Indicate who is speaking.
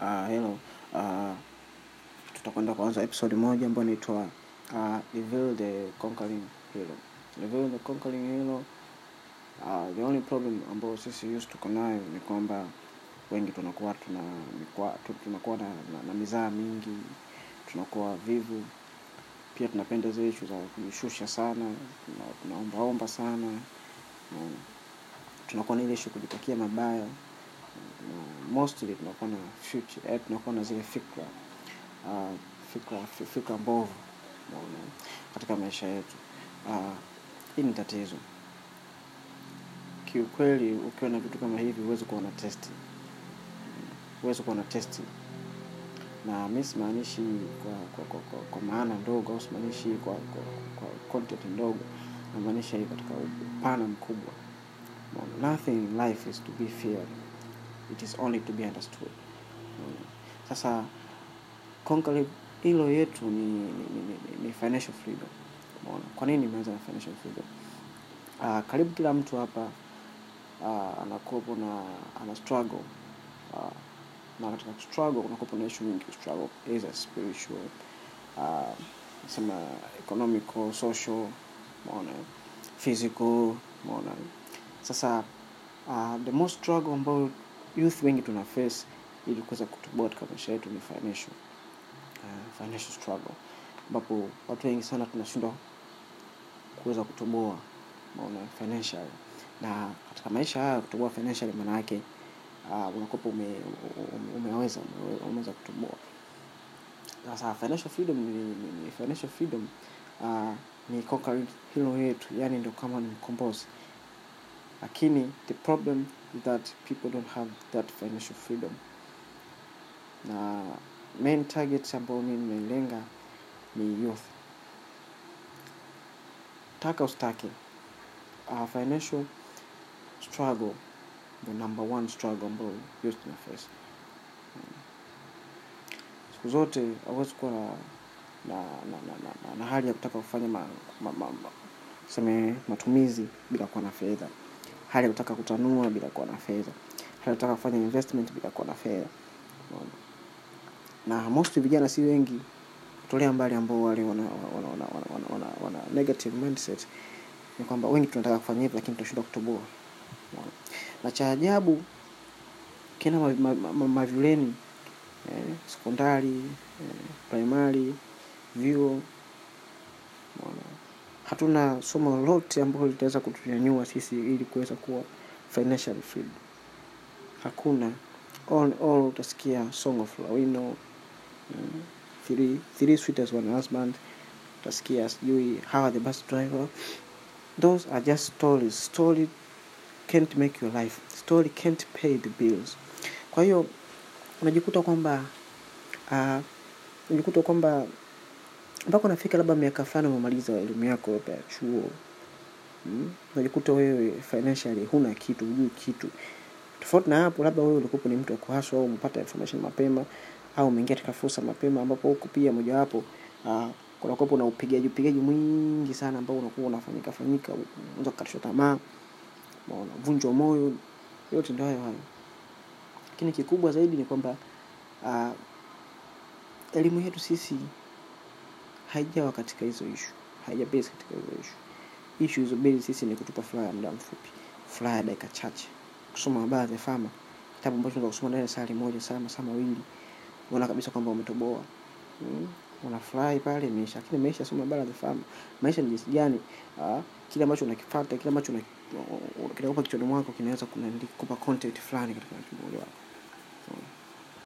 Speaker 1: Uh, hello. Uh, tutakwenda kuanza episode moja ambayo inaitwa uh, Reveal the Conquering Hero. Reveal the Conquering Hero. Uh, the only problem ambayo sisi used tuko nayo ni kwamba wengi tunakuwa tuna tunakuwa na, na, na mizaa mingi, tunakuwa vivu, pia tunapenda zile ishu za kujishusha sana, tuna- tunaombaomba sana, na tunakuwa na ile ishu kujitakia mabaya mostly tunakuwa na future, eh, tunakuwa na zile fikra uh, fikra fikra mbovu unaona, katika maisha yetu. Uh, hii ni tatizo kiukweli. Ukiwa na vitu kama hivi huwezi kuwa na testi, huwezi kuwa na testi na mi simaanishi kwa, kwa, kwa, kwa, kwa maana ndogo au simaanishi kwa, kwa, kwa content ndogo, namaanisha hii katika upana mkubwa. Nothing in life is to be feared, it is only to be understood. Sasa conclave hilo yetu ni, ni, ni, ni, ni financial freedom. Umeona, kwa nini nimeanza na financial freedom? Uh, karibu kila mtu hapa uh, anakuwepo na ana struggle uh, na katika struggle kunakuwepo na issue nyingi struggle either spiritual uh, sema economical social umeona physical umeona sasa uh, the most struggle ambayo youth wengi tuna face ili kuweza kutoboa katika maisha yetu ni financial uh, financial struggle. Ambapo watu wengi sana tunashindwa kuweza kutoboa maana financial. Na katika maisha haya kutoboa financial maana yake uh, unakopa ume, ume, umeweza umeweza kutoboa. Sasa financial freedom ni, ni, financial freedom uh, ni conquering hilo yetu. Yani ndio kama ni mkombozi. Lakini the problem that people don't have that financial freedom. Na main target ambayo mi nimeilenga ni youth. Taka ustake uh, financial struggle the number one struggle ambayo youth na face. Siku zote awezi kuwa na na, na, na, na, na, na hali ya kutaka kufanya ma, ma, ma, ma, seme matumizi bila kuwa na fedha hali kutaka kutanua bila kuwa na fedha. Hali kutaka kufanya investment bila kuwa na fedha. Na most vijana si wengi tolea mbali ambao wale wana, wana, wana, wana, wana, wana, negative mindset ni kwamba wengi tunataka kufanya hivi lakini tunashindwa kutoboa. Na cha ajabu kina mavuleni ma, ma, ma, mavyuleni, eh, sekondari eh, primari vyuo. Hatuna somo lolote ambalo litaweza kutunyanyua sisi ili kuweza kuwa financial free hakuna. All, all utasikia song of lawino mm, three, three sweeters one husband. Utasikia sijui how the bus driver. Those are just stories. Story can't make your life. Story can't pay the bills. Kwa hiyo unajikuta kwamba uh, kwamba mpaka unafika labda miaka fulani umemaliza elimu yako ya chuo mm? unajikuta wewe financially huna kitu hujui kitu tofauti na hapo labda wewe ulikuwa ni mtu wa kuhaswa au umepata information mapema au umeingia katika fursa mapema ambapo huku pia mojawapo uh, kunakuwepo na upigaji upigaji mwingi sana ambao unakuwa unafanyika fanyika unaweza kukatishwa tamaa unavunjwa moyo yote ndio hayo hayo lakini kikubwa zaidi ni kwamba uh, elimu yetu sisi haijawa katika hizo ishu haija katika hizo ishu ishu base sisi ni kutupa furaha ya muda mfupi. Furaha ya dakika chache. Kusoma habari za kitabu ambacho unaweza kusoma ndani ya saa moja saa masaa mawili. Unaona kabisa kwamba umetoboa. Hmm? unafurahi pale imeisha lakini maisha soma habari za maisha ni jinsi gani? Uh, kile ambacho unakipata kile ambacho kinakupa kichwani mwako kinaweza kuna- kupa content fulani katika akili wako